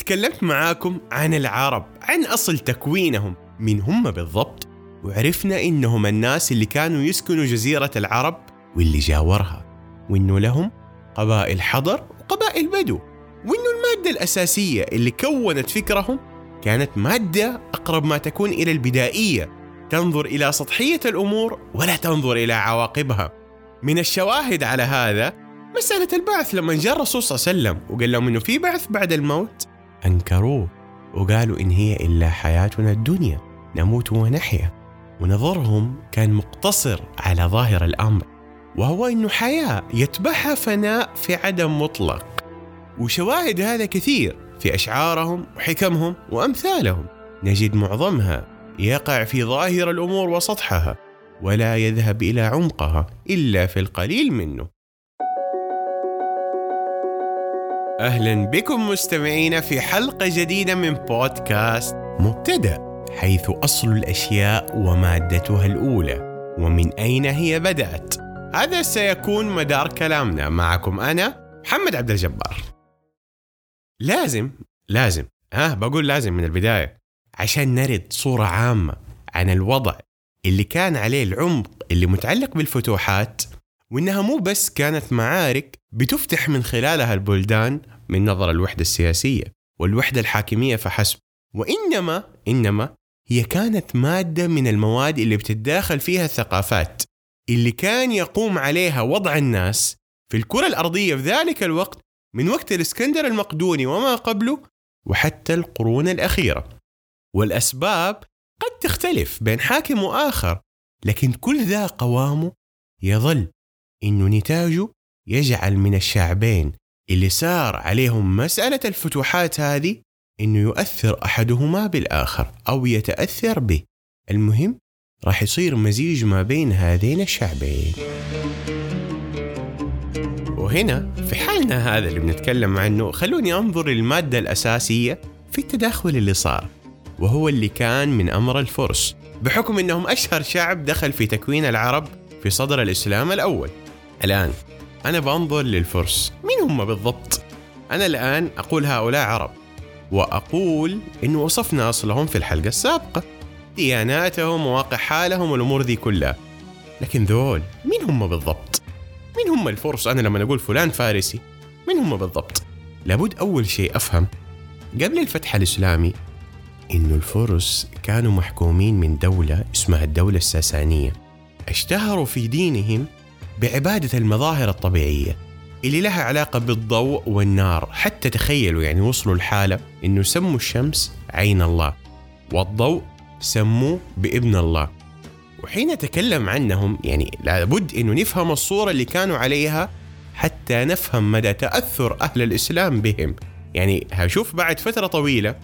تكلمت معاكم عن العرب عن أصل تكوينهم. من هم بالضبط؟ وعرفنا إنهم الناس اللي كانوا يسكنوا جزيرة العرب واللي جاورها. وإنه لهم قبائل حضر وقبائل بدو. وإنه المادة الأساسية اللي كونت فكرهم كانت مادة أقرب ما تكون إلى البدائية. تنظر إلى سطحية الأمور ولا تنظر إلى عواقبها. من الشواهد على هذا مسألة البعث. لما جاء الرسول صلى الله عليه وسلم وقال لهم إنه في بعث بعد الموت أنكروه وقالوا إن هي إلا حياتنا الدنيا نموت ونحيا. ونظرهم كان مقتصر على ظاهر الأمر وهو إنه حياة يتبعها فناء في عدم مطلق. وشواهد هذا كثير في أشعارهم وحكمهم وأمثالهم. نجد معظمها يقع في ظاهر الأمور وسطحها ولا يذهب إلى عمقها إلا في القليل منه. أهلا بكم مستمعين في حلقة جديدة من بودكاست مبتدأ حيث أصل الأشياء ومادتها الأولى ومن أين هي بدأت؟ هذا سيكون مدار كلامنا. معكم أنا محمد عبد الجبار. لازم لازم ها بقول لازم من البداية عشان نرد صورة عامة عن الوضع اللي كان عليه العمق اللي متعلق بالفتوحات وإنها مو بس كانت معارك بتفتح من خلالها البلدان من نظر الوحدة السياسية والوحدة الحاكمية فحسب. وإنما إنما هي كانت مادة من المواد اللي بتتداخل فيها الثقافات اللي كان يقوم عليها وضع الناس في الكرة الأرضية في ذلك الوقت من وقت الإسكندر المقدوني وما قبله وحتى القرون الأخيرة. والأسباب قد تختلف بين حاكم وآخر لكن كل ذا قوامه يظل إنه نتاجه يجعل من الشعبين اللي سار عليهم مسألة الفتوحات هذه إنه يؤثر أحدهما بالآخر أو يتأثر به. المهم راح يصير مزيج ما بين هذين الشعبين. وهنا في حالنا هذا اللي بنتكلم عنه خلوني أنظر للمادة الأساسية في التداخل اللي صار وهو اللي كان من أمر الفرس بحكم أنهم أشهر شعب دخل في تكوين العرب في صدر الإسلام الأول. الآن أنا بنظر للفرس مين هم بالضبط؟ أنا الآن أقول هؤلاء عرب وأقول إن وصفنا أصلهم في الحلقة السابقة دياناتهم مواقع حالهم والأمور ذي كلها لكن ذول مين هم بالضبط؟ مين هم الفرس أنا لما أقول فلان فارسي مين هم بالضبط؟ لابد أول شيء أفهم قبل الفتح الإسلامي إنه الفرس كانوا محكومين من دولة اسمها الدولة الساسانية أشتهروا في دينهم بعبادة المظاهر الطبيعية اللي لها علاقة بالضوء والنار. حتى تخيلوا يعني وصلوا الحالة إنه سموا الشمس عين الله والضوء سموه بابن الله. وحين نتكلم عنهم يعني لابد إنه نفهم الصورة اللي كانوا عليها حتى نفهم مدى تأثر أهل الإسلام بهم. يعني هشوف بعد فترة طويلة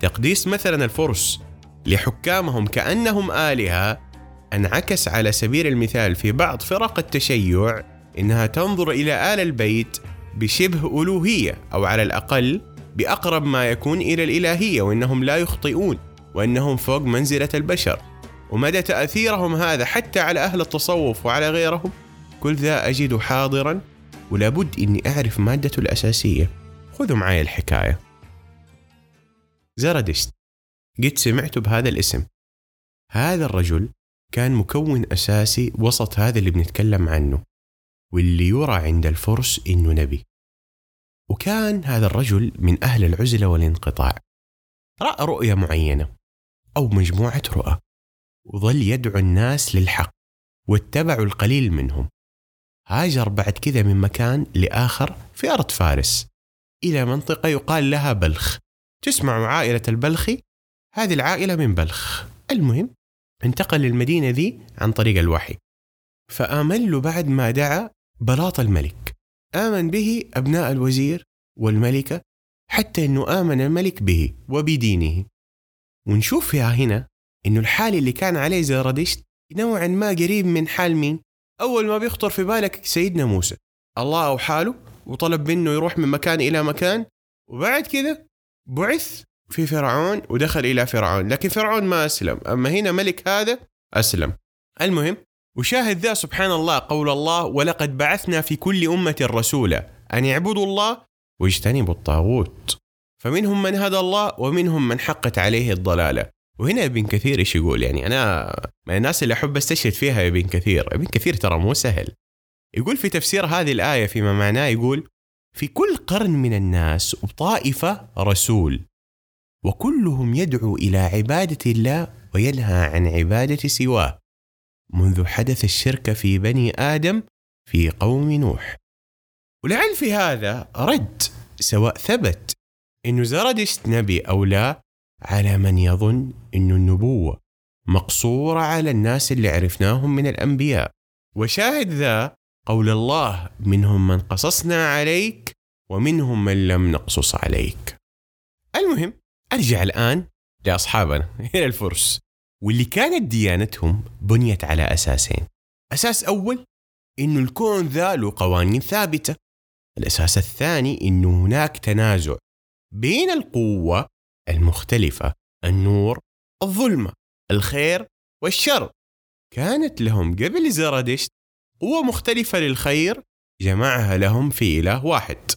تقديس مثلا الفرس لحكامهم كأنهم آلهة انعكس على سبيل المثال في بعض فرق التشيع إنها تنظر إلى آل البيت بشبه ألوهية أو على الأقل بأقرب ما يكون إلى الإلهية وإنهم لا يخطئون وإنهم فوق منزلة البشر. ومدى تأثيرهم هذا حتى على أهل التصوف وعلى غيرهم؟ كل ذا أجد حاضرا ولابد إني أعرف مادته الأساسية. خذوا معي الحكاية. زردشت قد سمعت بهذا الاسم. هذا الرجل كان مكون أساسي وسط هذا اللي بنتكلم عنه واللي يرى عند الفرس إنه نبي. وكان هذا الرجل من أهل العزلة والانقطاع. رأى رؤية معينة أو مجموعة رؤى وظل يدعو الناس للحق واتبعوا القليل منهم. هاجر بعد كذا من مكان لآخر في أرض فارس إلى منطقة يقال لها بلخ. تسمع عائلة البلخي؟ هذه العائلة من بلخ. المهم انتقل للمدينة ذي عن طريق الوحي. فآمن له بعد ما دعا بلاط الملك. آمن به أبناء الوزير والملكة حتى أنه آمن الملك به وبدينه. ونشوف فيها هنا أنه الحال اللي كان عليه زردشت نوعا ما قريب من حال مين؟ أول ما بيخطر في بالك سيدنا موسى. الله أو حاله وطلب منه يروح من مكان إلى مكان. وبعد كذا بعث في فرعون ودخل إلى فرعون لكن فرعون ما أسلم. أما هنا ملك هذا أسلم. المهم وشاهد ذا سبحان الله قول الله ولقد بعثنا في كل أمة رسولا أن يعبدوا الله واجتنبوا الطاغوت. فمنهم من هدى الله ومنهم من حقت عليه الضلالة. وهنا ابن كثير إيش يقول؟ يعني أنا من الناس اللي أحب أستشهد فيها ابن كثير. ابن كثير ترى مو سهل. يقول في تفسير هذه الآية فيما معناه يقول في كل قرن من الناس وطائفة رسول وكلهم يدعو إلى عبادة الله وينهى عن عبادة سواه. منذ حدث الشرك في بني آدم في قوم نوح. ولعل في هذا رد سواء ثبت انه زردشت نبي أو لا على من يظن انه النبوة مقصورة على الناس اللي عرفناهم من الأنبياء. وشاهد ذا قول الله منهم من قصصنا عليك ومنهم من لم نقصص عليك. المهم أرجع الآن لأصحابنا إلى الفرس. واللي كانت ديانتهم بنيت على أساسين. أساس أول إنه الكون ذا له قوانين ثابتة. الأساس الثاني إنه هناك تنازع بين القوة المختلفة النور الظلمة الخير والشر. كانت لهم قبل زرادشت قوة مختلفة للخير جمعها لهم في إله واحد.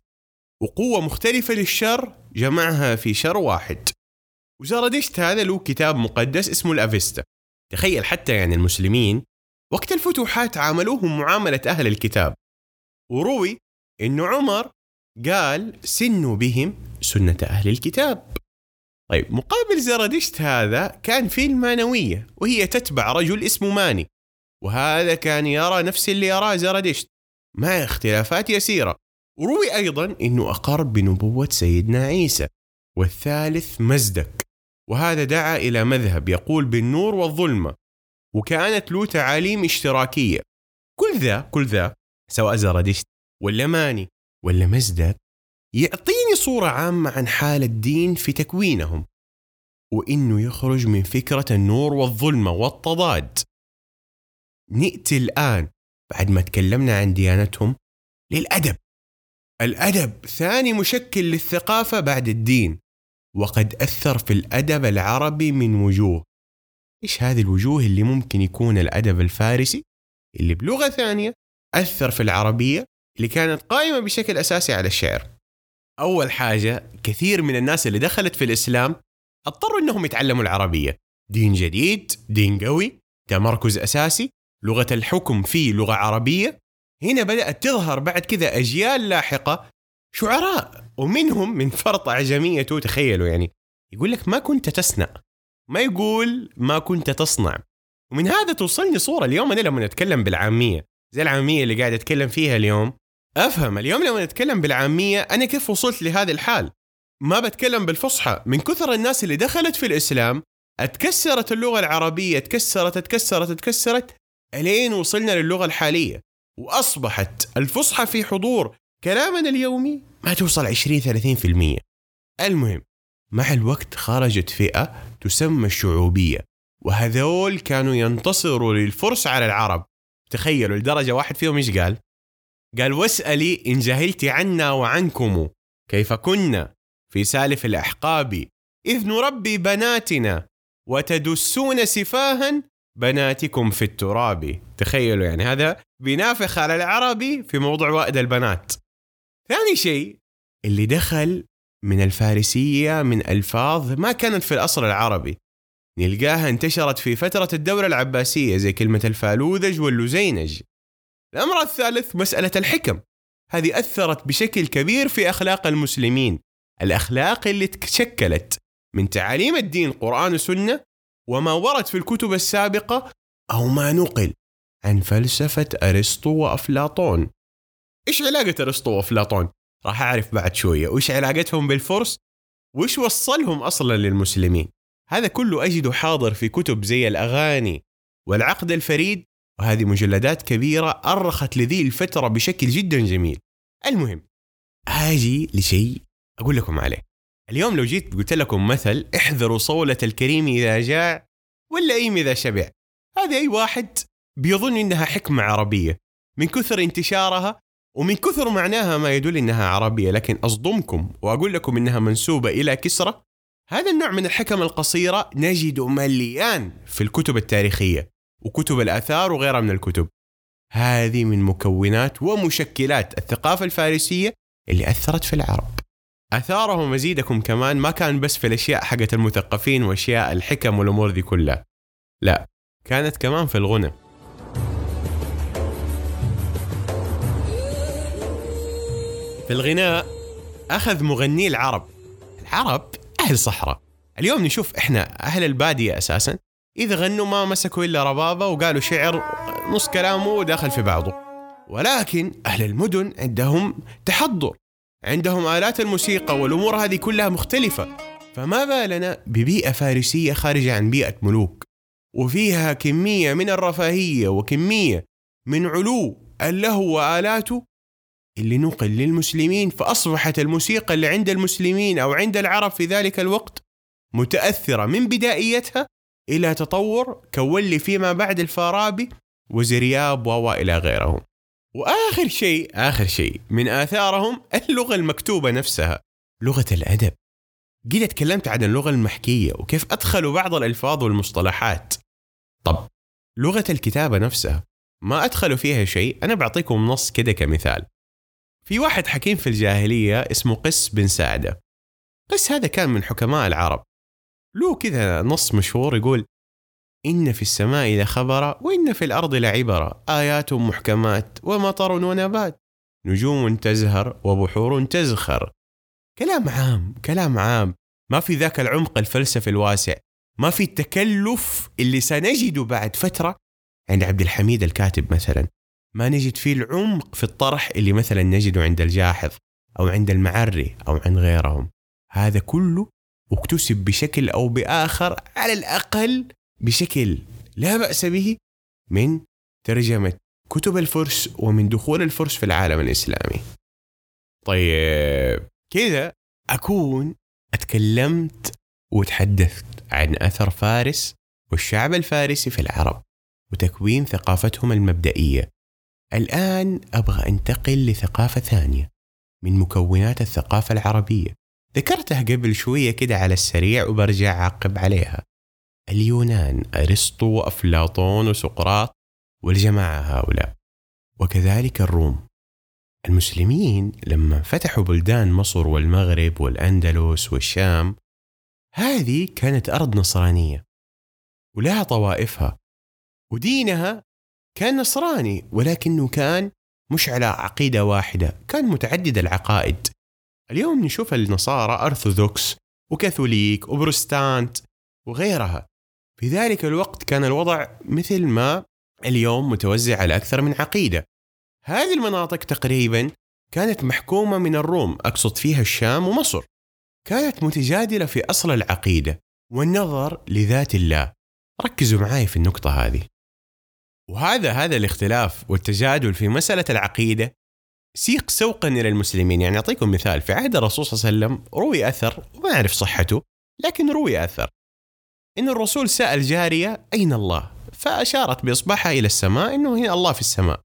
وقوة مختلفة للشر جمعها في شر واحد. وزرادشت هذا له كتاب مقدس اسمه الأفيستا. تخيل حتى يعني المسلمين وقت الفتوحات عاملوهم معاملة أهل الكتاب. وروي إنه عمر قال سنوا بهم سنة أهل الكتاب. طيب مقابل زرادشت هذا كان في المانوية وهي تتبع رجل اسمه ماني. وهذا كان يرى نفس اللي يراه زرادشت مع اختلافات يسيرة. وروي أيضا أنه أقر بنبوة سيدنا عيسى والثالث مزدك. وهذا دعا إلى مذهب يقول بالنور والظلمة. وكانت له تعاليم اشتراكية. كل ذا كل ذا سواء زرادشت ولا ماني ولا مزدك يعطيني صورة عامة عن حال الدين في تكوينهم وإنه يخرج من فكرة النور والظلمة والتضاد. نأتي الآن بعد ما تكلمنا عن ديانتهم للأدب. الأدب ثاني مشكل للثقافة بعد الدين وقد أثر في الأدب العربي من وجوه. إيش هذه الوجوه اللي ممكن يكون الأدب الفارسي اللي بلغة ثانية أثر في العربية اللي كانت قائمة بشكل أساسي على الشعر؟ أول حاجة كثير من الناس اللي دخلت في الإسلام اضطروا أنهم يتعلموا العربية. دين جديد دين قوي تمركز أساسي لغة الحكم فيه لغة عربية هنا بدأت تظهر بعد كذا أجيال لاحقة شعراء ومنهم من فرط أعجميته تخيلوا يعني. يقول لك ما كنت تصنع. ما يقول ما كنت تصنع. ومن هذا توصلني صورة اليوم أنا لما نتكلم بالعامية. زي العامية اللي قاعد أتكلم فيها اليوم. أفهم اليوم لما نتكلم بالعامية أنا كيف وصلت لهذا الحال؟ ما بتكلم بالفصحى. من كثر الناس اللي دخلت في الإسلام اتكسرت اللغة العربية تكسرت تكسرت تكسرت إلين وصلنا للغة الحالية. وأصبحت الفصحى في حضور كلامنا اليومي ما توصل 20 30% المهم مع الوقت خرجت فئة تسمى الشعوبية وهذول كانوا ينتصروا للفرس على العرب تخيلوا لدرجة واحد فيهم إيش قال؟ قال واسألي إن جهلت عنا وعنكم كيف كنا في سالف الأحقاب إذ نربي بناتنا وتدسون سفاها بناتكم في التراب. تخيلوا يعني هذا بينافخ على العربي في موضوع وأد البنات. ثاني شيء اللي دخل من الفارسية من ألفاظ ما كانت في الأصل العربي. نلقاها انتشرت في فترة الدولة العباسية زي كلمة الفالوذج واللزينج الأمر الثالث مسألة الحكم. هذه أثرت بشكل كبير في أخلاق المسلمين. الأخلاق اللي تشكلت من تعاليم الدين قرآن وسنة وما ورد في الكتب السابقة أو ما نقل عن فلسفة أرسطو وأفلاطون. إيش علاقة أرسطو وأفلاطون؟ راح أعرف بعد شوية. وإيش علاقتهم بالفرس؟ وإيش وصلهم أصلا للمسلمين؟ هذا كله أجده حاضر في كتب زي الأغاني والعقد الفريد وهذه مجلدات كبيرة أرخت لذي الفترة بشكل جدا جميل. المهم أجي لشيء أقول لكم عليه. اليوم لو جيت قلت لكم مثل احذروا صولة الكريم إذا جاع ولا أيم إذا شبع. هذا أي واحد بيظن إنها حكمة عربية. من كثر انتشارها ومن كثر معناها ما يدل إنها عربية لكن أصدمكم وأقول لكم إنها منسوبة إلى كسرى. هذا النوع من الحكم القصيرة نجده مليان في الكتب التاريخية وكتب الآثار وغيرها من الكتب. هذه من مكونات ومشكلات الثقافة الفارسية اللي أثرت في العرب. آثارهم مزيدكم كمان ما كان بس في الأشياء حقت المثقفين وأشياء الحكم والأمور دي كلها. لا كانت كمان في الغنى. في الغناء أخذ مغني العرب. العرب أهل صحراء. اليوم نشوف إحنا أهل البادية أساسا. اذا غنوا ما مسكوا إلا ربابة وقالوا شعر نص كلامه داخل في بعضه. ولكن أهل المدن عندهم تحضر. عندهم آلات الموسيقى والأمور هذه كلها مختلفة. فما بالنا ببيئة فارسية خارجة عن بيئة ملوك. وفيها كمية من الرفاهية وكمية من علو اللهو وآلاته اللي نقل للمسلمين فأصبحت الموسيقى اللي عند المسلمين أو عند العرب في ذلك الوقت متأثرة من بدائيتها إلى تطور كولي فيما بعد الفارابي وزرياب وإلى غيرهم. وآخر شيء آخر شيء من آثارهم اللغة المكتوبة نفسها لغة الأدب. قد تكلمت عن اللغة المحكية وكيف أدخلوا بعض الألفاظ والمصطلحات. طب لغة الكتابة نفسها ما أدخلوا فيها شيء أنا بعطيكم نص كده كمثال. في واحد حكيم في الجاهلية اسمه قس بن سعدة. قس هذا كان من حكماء العرب. له كذا نص مشهور يقول إن في السماء لخبرا وإن في الأرض لعبرا آيات محكمات ومطر ونبات نجوم تزهر وبحور تزخر. كلام عام كلام عام. ما في ذاك العمق الفلسفي الواسع. ما في التكلف اللي سنجده بعد فترة عند عبد الحميد الكاتب مثلا. ما نجد فيه العمق في الطرح اللي مثلا نجده عند الجاحظ أو عند المعري أو عند غيرهم. هذا كله اكتسب بشكل أو بآخر على الأقل بشكل لا بأس به من ترجمة كتب الفرس ومن دخول الفرس في العالم الإسلامي. طيب كذا أكون أتكلمت وتحدثت عن أثر فارس والشعب الفارسي في العرب وتكوين ثقافتهم المبدئية. الآن أبغى أنتقل لثقافة ثانية من مكونات الثقافة العربية. ذكرتها قبل شوية كده على السريع وبرجع أعقب عليها. اليونان أرسطو وأفلاطون وسقراط والجماعة هؤلاء. وكذلك الروم. المسلمين لما فتحوا بلدان مصر والمغرب والأندلس والشام هذه كانت أرض نصرانية ولها طوائفها ودينها كان نصراني ولكنه كان مش على عقيدة واحدة كان متعدد العقائد. اليوم نشوف النصارى أرثوذكس وكاثوليك وبروستانت وغيرها. في ذلك الوقت كان الوضع مثل ما اليوم متوزع على أكثر من عقيدة. هذه المناطق تقريبا كانت محكومة من الروم أقصد فيها الشام ومصر. كانت متجادلة في أصل العقيدة والنظر لذات الله. ركزوا معي في النقطة هذه. وهذا هذا الاختلاف والتجادل في مسألة العقيدة سيق سوقا إلى المسلمين. يعني أعطيكم مثال في عهد الرسول صلى الله عليه وسلم روي أثر وما أعرف صحته لكن روي أثر. إن الرسول سأل جارية أين الله? فأشارت بإصبعها إلى السماء إنه هنا الله في السماء.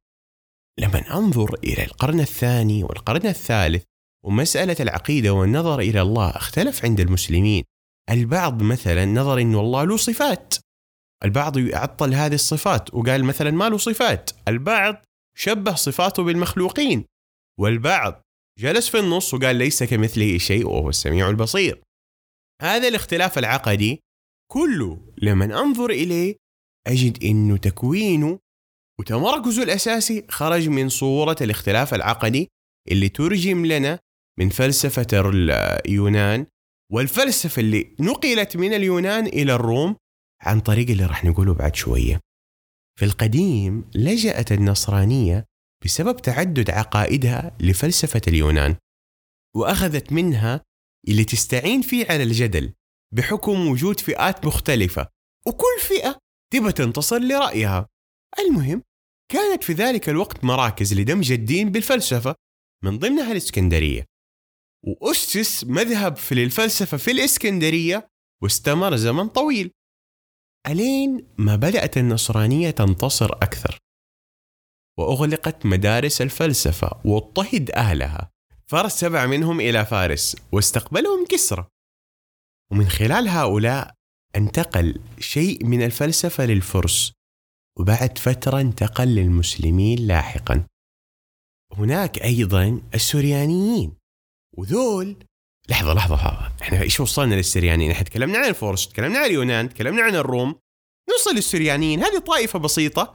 لما أنظر إلى القرن الثاني والقرن الثالث ومسألة العقيدة والنظر إلى الله اختلف عند المسلمين. البعض مثلا نظر إنه الله له صفات. البعض يعطل هذه الصفات وقال مثلا ما له صفات. البعض شبه صفاته بالمخلوقين. والبعض جلس في النص وقال ليس كمثله شيء وهو السميع البصير. هذا الاختلاف العقدي كله لما أنظر إليه أجد أنه تكوينه وتمركزه الأساسي خرج من صورة الاختلاف العقدي اللي ترجم لنا من فلسفة اليونان والفلسفة اللي نقلت من اليونان إلى الروم عن طريق اللي راح نقوله بعد شوية. في القديم لجأت النصرانية بسبب تعدد عقائدها لفلسفة اليونان وأخذت منها اللي تستعين فيه على الجدل بحكم وجود فئات مختلفة وكل فئة تبى تنتصر لرأيها. المهم كانت في ذلك الوقت مراكز لدمج الدين بالفلسفة من ضمنها الإسكندرية. وأسس مذهب في الفلسفة في الإسكندرية واستمر زمن طويل. ألين ما بدأت النصرانية تنتصر أكثر. وأغلقت مدارس الفلسفة واضطهد أهلها. فرس سبع منهم إلى فارس واستقبلهم كسرى. ومن خلال هؤلاء انتقل شيء من الفلسفة للفرس وبعد فترة انتقل للمسلمين لاحقا هناك أيضا السوريانيين وذول لحظة لحظة لحظة إحنا إيش وصلنا للسريانيين؟ إحنا تكلمنا عن الفرس، تكلمنا عن اليونان، تكلمنا عن الروم، نوصل للسريانيين، هذه طائفة بسيطة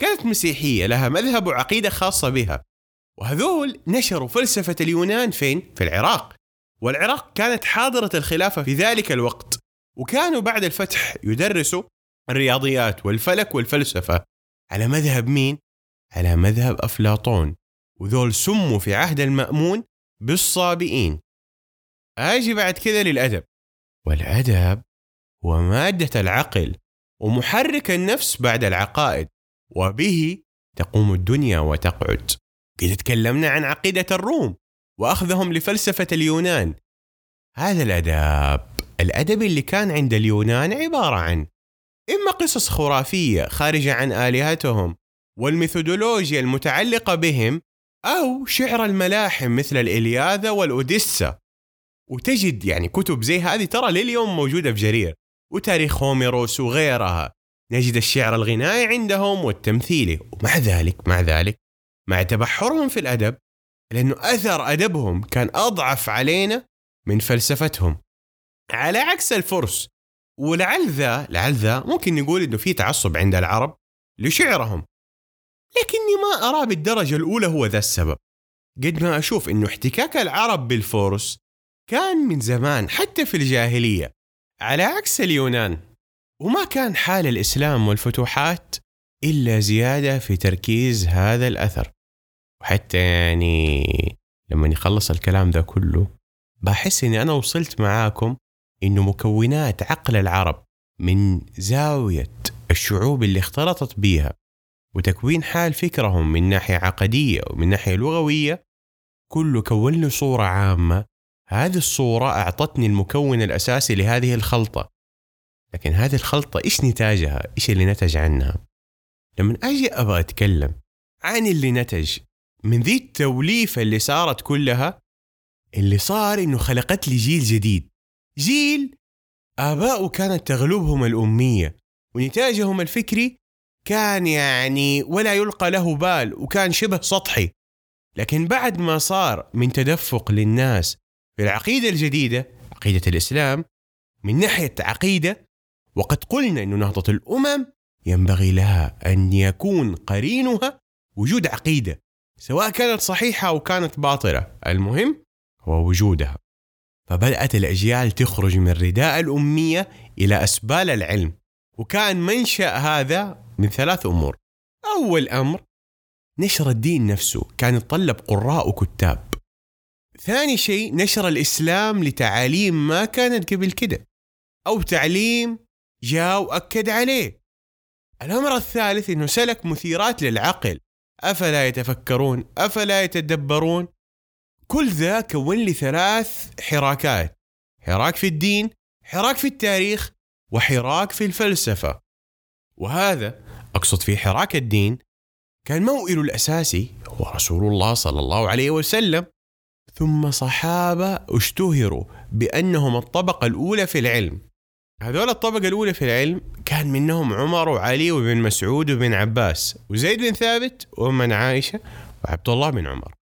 كانت مسيحية لها مذهب وعقيدة خاصة بها. وهذول نشروا فلسفة اليونان فين؟ في العراق. والعراق كانت حاضرة الخلافة في ذلك الوقت. وكانوا بعد الفتح يدرسوا الرياضيات والفلك والفلسفة على مذهب مين؟ على مذهب أفلاطون وذول سموا في عهد المأمون بالصابئين أجي بعد كذا للأدب والأدب هو مادة العقل ومحرك النفس بعد العقائد وبه تقوم الدنيا وتقعد كذا تكلمنا عن عقيدة الروم وأخذهم لفلسفة اليونان. هذا الأدب الأدب اللي كان عند اليونان عبارة عن إما قصص خرافية خارجة عن آلهتهم والميثودولوجيا المتعلقة بهم أو شعر الملاحم مثل الإلياذة والأوديسا وتجد يعني كتب زي هذه ترى لليوم موجودة في جرير وتاريخ هوميروس وغيرها. نجد الشعر الغنائي عندهم والتمثيلي. ومع ذلك مع ذلك مع تبحرهم في الأدب لأنه أثر أدبهم كان أضعف علينا من فلسفتهم. على عكس الفرس ولعل ذا لعل ذا ممكن نقول إنه في تعصب عند العرب لشعرهم. لكني ما أرى بالدرجة الأولى هو ذا السبب. قد ما أشوف إنه احتكاك العرب بالفرس كان من زمان حتى في الجاهلية. على عكس اليونان وما كان حال الإسلام والفتوحات إلا زيادة في تركيز هذا الأثر. وحتى يعني لما يخلص الكلام ذا كله بحس إني أنا وصلت معاكم إنه مكونات عقل العرب من زاوية الشعوب اللي اختلطت بيها وتكوين حال فكرهم من ناحية عقدية ومن ناحية لغوية كله كون له صورة عامة هذه الصورة أعطتني المكون الأساسي لهذه الخلطة لكن هذه الخلطة إيش نتاجها؟ إيش اللي نتج عنها؟ لما أجي أبغى أتكلم عن اللي نتج من ذي التوليفة اللي صارت كلها اللي صار إنه خلقت لي جيل جديد. جيل آباؤه كانت تغلبهم الأمية ونتاجهم الفكري كان يعني ولا يلقى له بال وكان شبه سطحي. لكن بعد ما صار من تدفق للناس في العقيدة الجديدة عقيدة الإسلام من ناحية عقيدة وقد قلنا أن نهضة الأمم ينبغي لها أن يكون قرينها وجود عقيدة. سواء كانت صحيحة أو كانت باطلة المهم هو وجودها. فبدأت الأجيال تخرج من رداء الأمية إلى أسبال العلم وكان منشأ هذا من ثلاث أمور. أول أمر نشر الدين نفسه كان يتطلب قراء وكتاب. ثاني شيء نشر الإسلام لتعاليم ما كانت قبل كده أو تعليم جاء وأكد عليه. الأمر الثالث أنه سلك مثيرات للعقل. أفلا يتفكرون؟ أفلا يتدبرون؟ كل ذا كون لي ثلاث حراكات حراك في الدين حراك في التاريخ وحراك في الفلسفة. وهذا أقصد في حراك الدين كان موئل الأساسي هو رسول الله صلى الله عليه وسلم. ثم صحابة اشتهروا بأنهم الطبقة الأولى في العلم. هذول الطبقة الأولى في العلم كان منهم عمر وعلي وابن مسعود وابن عباس وزيد بن ثابت ومن عائشة وعبد الله بن عمر.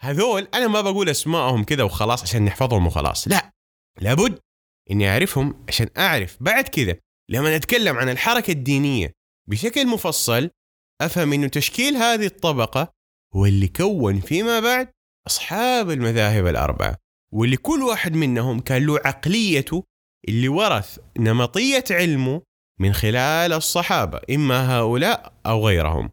هذول أنا ما بقول اسمائهم كذا وخلاص عشان نحفظهم وخلاص لا لابد إني أعرفهم عشان أعرف بعد كذا لما نتكلم عن الحركة الدينية بشكل مفصل أفهم إنه تشكيل هذه الطبقة هو اللي كون فيما بعد أصحاب المذاهب الأربعة واللي كل واحد منهم كان له عقليته اللي ورث نمطية علمه من خلال الصحابة إما هؤلاء أو غيرهم.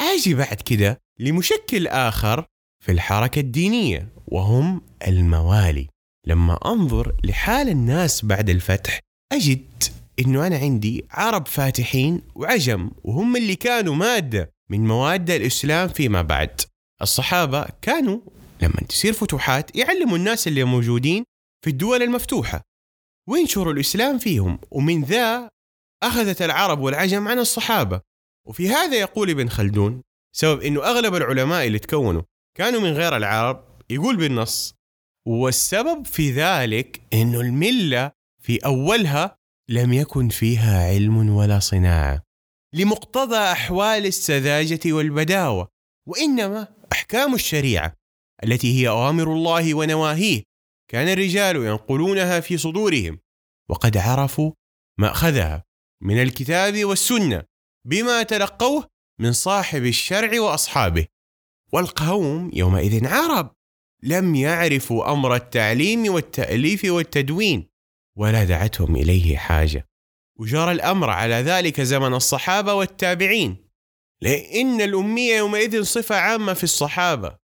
أجي بعد كده لمشكل آخر في الحركة الدينية وهم الموالي. لما أنظر لحال الناس بعد الفتح أجد إنه أنا عندي عرب فاتحين وعجم وهم اللي كانوا مادة من مواد الإسلام فيما بعد. الصحابة كانوا لما تصير فتوحات يعلموا الناس اللي موجودين في الدول المفتوحة. وينشروا الإسلام فيهم؟ ومن ذا أخذت العرب والعجم عن الصحابة. وفي هذا يقول ابن خلدون سبب أنه أغلب العلماء اللي تكونوا كانوا من غير العرب يقول بالنص والسبب في ذلك إنه الملة في أولها لم يكن فيها علم ولا صناعة لمقتضى أحوال السذاجة والبداوة وإنما أحكام الشريعة التي هي أوامر الله ونواهيه. كان الرجال ينقلونها في صدورهم وقد عرفوا مأخذها من الكتاب والسنة بما تلقوه من صاحب الشرع وأصحابه. والقوم يومئذ عرب لم يعرفوا أمر التعليم والتأليف والتدوين ولا دعتهم إليه حاجة. وجرى الأمر على ذلك زمن الصحابة والتابعين لأن الأمية يومئذ صفة عامة في الصحابة.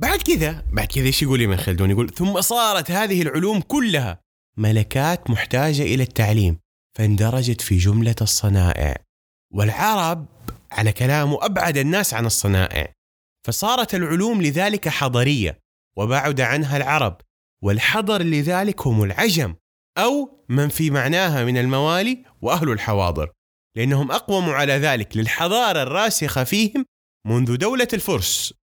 بعد كذا بعد كذا إيش يقول ابن خلدون؟ يقول ثم صارت هذه العلوم كلها ملكات محتاجة إلى التعليم فاندرجت في جملة الصنائع. والعرب على كلامه أبعد الناس عن الصنائع فصارت العلوم لذلك حضرية وبعد عنها العرب والحضر لذلك هم العجم أو من في معناها من الموالي وأهل الحواضر لأنهم أقوموا على ذلك للحضارة الراسخة فيهم منذ دولة الفرس.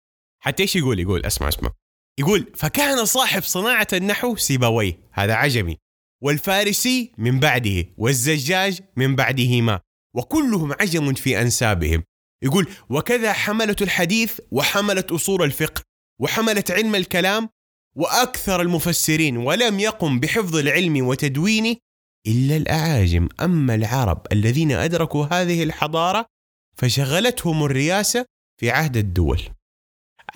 حتى إيش يقول؟ يقول اسمع اسمع. يقول فكان صاحب صناعة النحو سيبويه. هذا عجمي والفارسي من بعده والزجاج من بعدهما. وكلهم عجم في أنسابهم. يقول وكذا حملة الحديث وحملة أصول الفقه وحملة علم الكلام وأكثر المفسرين ولم يقم بحفظ العلم وتدوينه إلا الأعاجم. أما العرب الذين أدركوا هذه الحضارة فشغلتهم الرياسة في عهد الدول.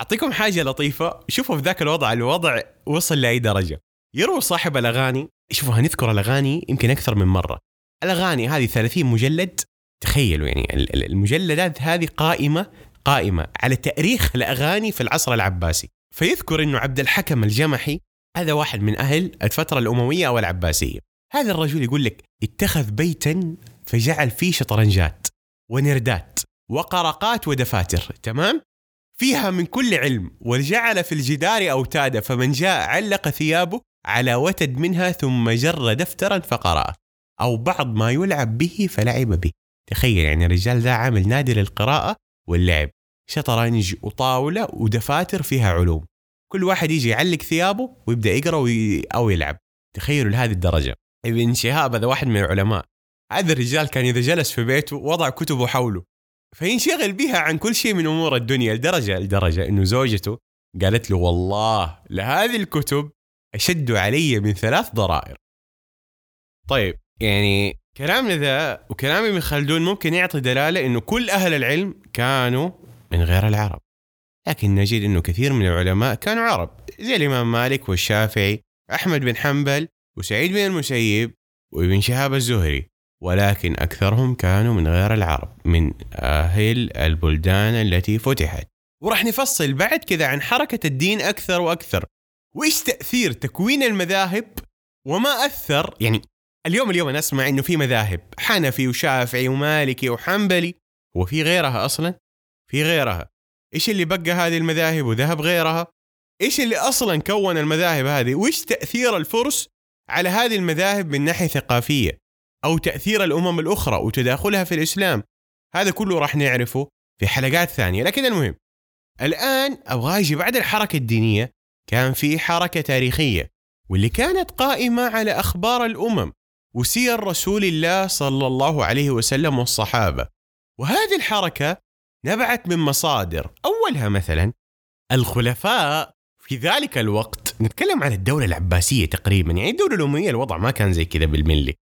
أعطيكم حاجة لطيفة. شوفوا في ذاك الوضع الوضع وصل لأي درجة. يروي صاحب الأغاني شوفوا هنذكر الأغاني يمكن أكثر من مرة. الأغاني هذه 30 مجلد. تخيلوا يعني المجلدات هذه قائمة قائمة على تأريخ الأغاني في العصر العباسي. فيذكر أنه عبد الحكم الجمحي هذا واحد من أهل الفترة الأموية أو العباسية. هذا الرجل يقول لك اتخذ بيتا فجعل فيه شطرنجات ونردات وقرقات ودفاتر تمام؟ فيها من كل علم وجعل في الجدار أوتادا فمن جاء علق ثيابه على وتد منها ثم جر دفترا فقرأ. أو بعض ما يلعب به فلعب به. تخيل يعني الرجال ذا عامل نادي للقراءة واللعب. شطرنج وطاولة ودفاتر فيها علوم. كل واحد يجي يعلق ثيابه ويبدأ يقرأ وي... أو يلعب. تخيلوا لهذه الدرجة. ابن شهاب هذا واحد من العلماء. هذا الرجال كان إذا جلس في بيته وضع كتبه حوله. فينشغل بها عن كل شيء من أمور الدنيا لدرجة لدرجة إنه زوجته قالت له والله لهذه الكتب أشد علي من ثلاث ضرائر. طيب يعني كلامنا ذا وكلام ابن خلدون ممكن يعطي دلالة إنه كل أهل العلم كانوا من غير العرب. لكن نجد إنه كثير من العلماء كانوا عرب زي الإمام مالك والشافعي أحمد بن حنبل وسعيد بن المسيب وابن شهاب الزهري. ولكن أكثرهم كانوا من غير العرب من أهل البلدان التي فتحت. وراح نفصل بعد كذا عن حركة الدين أكثر وأكثر. وإيش تأثير تكوين المذاهب؟ وما أثر يعني اليوم اليوم أنا أسمع إنه في مذاهب حنفي وشافعي ومالكي وحنبلي هو في غيرها أصلا؟ في غيرها. إيش اللي بقى هذه المذاهب وذهب غيرها؟ إيش اللي أصلا كون المذاهب هذه؟ وإيش تأثير الفرس على هذه المذاهب من ناحية ثقافية؟ أو تأثير الأمم الأخرى وتداخلها في الإسلام. هذا كله راح نعرفه في حلقات ثانية. لكن المهم الآن أبغى أجي بعد الحركة الدينية كان في حركة تاريخية واللي كانت قائمة على أخبار الأمم وسير رسول الله صلى الله عليه وسلم والصحابة. وهذه الحركة نبعت من مصادر. أولها مثلا الخلفاء في ذلك الوقت نتكلم عن الدولة العباسية تقريبا يعني الدولة الأموية الوضع ما كان زي كذا بالملي.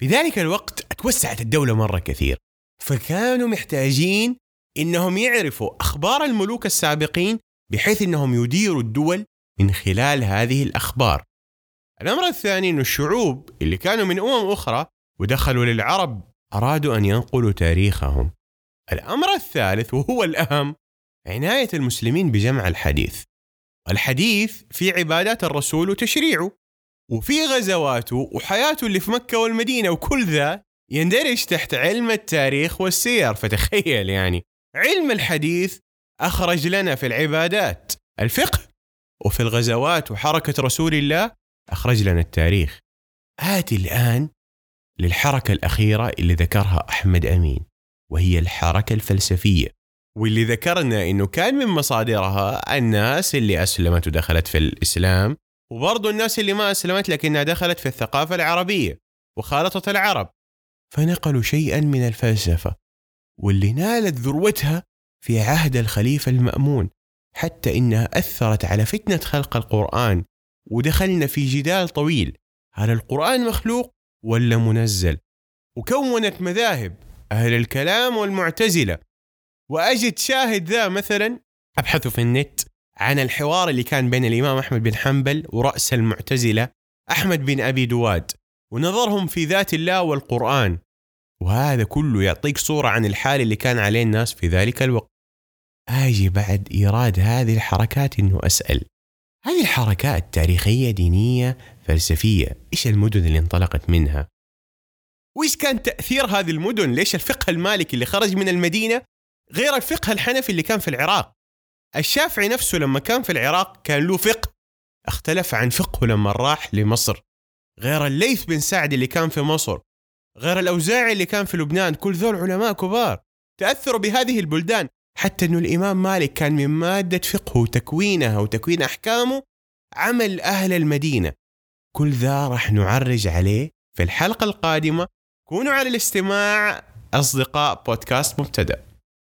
في ذلك الوقت أتوسعت الدولة مرة كثير فكانوا محتاجين إنهم يعرفوا أخبار الملوك السابقين بحيث إنهم يديروا الدول من خلال هذه الأخبار. الأمر الثاني أن الشعوب اللي كانوا من أمم أخرى ودخلوا للعرب أرادوا أن ينقلوا تاريخهم. الأمر الثالث وهو الأهم عناية المسلمين بجمع الحديث. الحديث في عبادات الرسول وتشريعه. وفي غزواته وحياته اللي في مكة والمدينة وكل ذا يندرج تحت علم التاريخ والسير. فتخيل يعني علم الحديث أخرج لنا في العبادات الفقه وفي الغزوات وحركة رسول الله أخرج لنا التاريخ. آتي الآن للحركة الأخيرة اللي ذكرها أحمد أمين وهي الحركة الفلسفية. واللي ذكرنا أنه كان من مصادرها الناس اللي أسلمت ودخلت في الإسلام وبرضو الناس اللي ما أسلمت لكنها دخلت في الثقافة العربية وخالطت العرب فنقلوا شيئا من الفلسفة واللي نالت ذروتها في عهد الخليفة المأمون حتى إنها أثرت على فتنة خلق القرآن ودخلنا في جدال طويل هل القرآن مخلوق ولا منزل؟ وكونت مذاهب أهل الكلام والمعتزلة وأجد شاهد ذا مثلا أبحث في النت. عن الحوار اللي كان بين الإمام أحمد بن حنبل ورأس المعتزلة أحمد بن أبي دواد ونظرهم في ذات الله والقرآن. وهذا كله يعطيك صورة عن الحال اللي كان عليه الناس في ذلك الوقت. آجي بعد إيراد هذه الحركات إنه أسأل هذه الحركات تاريخية دينية فلسفية إيش المدن اللي انطلقت منها؟ وإيش كان تأثير هذه المدن؟ ليش الفقه المالكي اللي خرج من المدينة غير الفقه الحنفي اللي كان في العراق؟ الشافعي نفسه لما كان في العراق كان له فقه. اختلف عن فقهه لما راح لمصر. غير الليث بن سعد اللي كان في مصر. غير الأوزاعي اللي كان في لبنان. كل ذول علماء كبار. تأثروا بهذه البلدان. حتى أنه الإمام مالك كان من مادة فقهه وتكوينها وتكوين أحكامه عمل أهل المدينة. كل ذا راح نعرج عليه في الحلقة القادمة. كونوا على الاستماع أصدقاء بودكاست مبتدأ.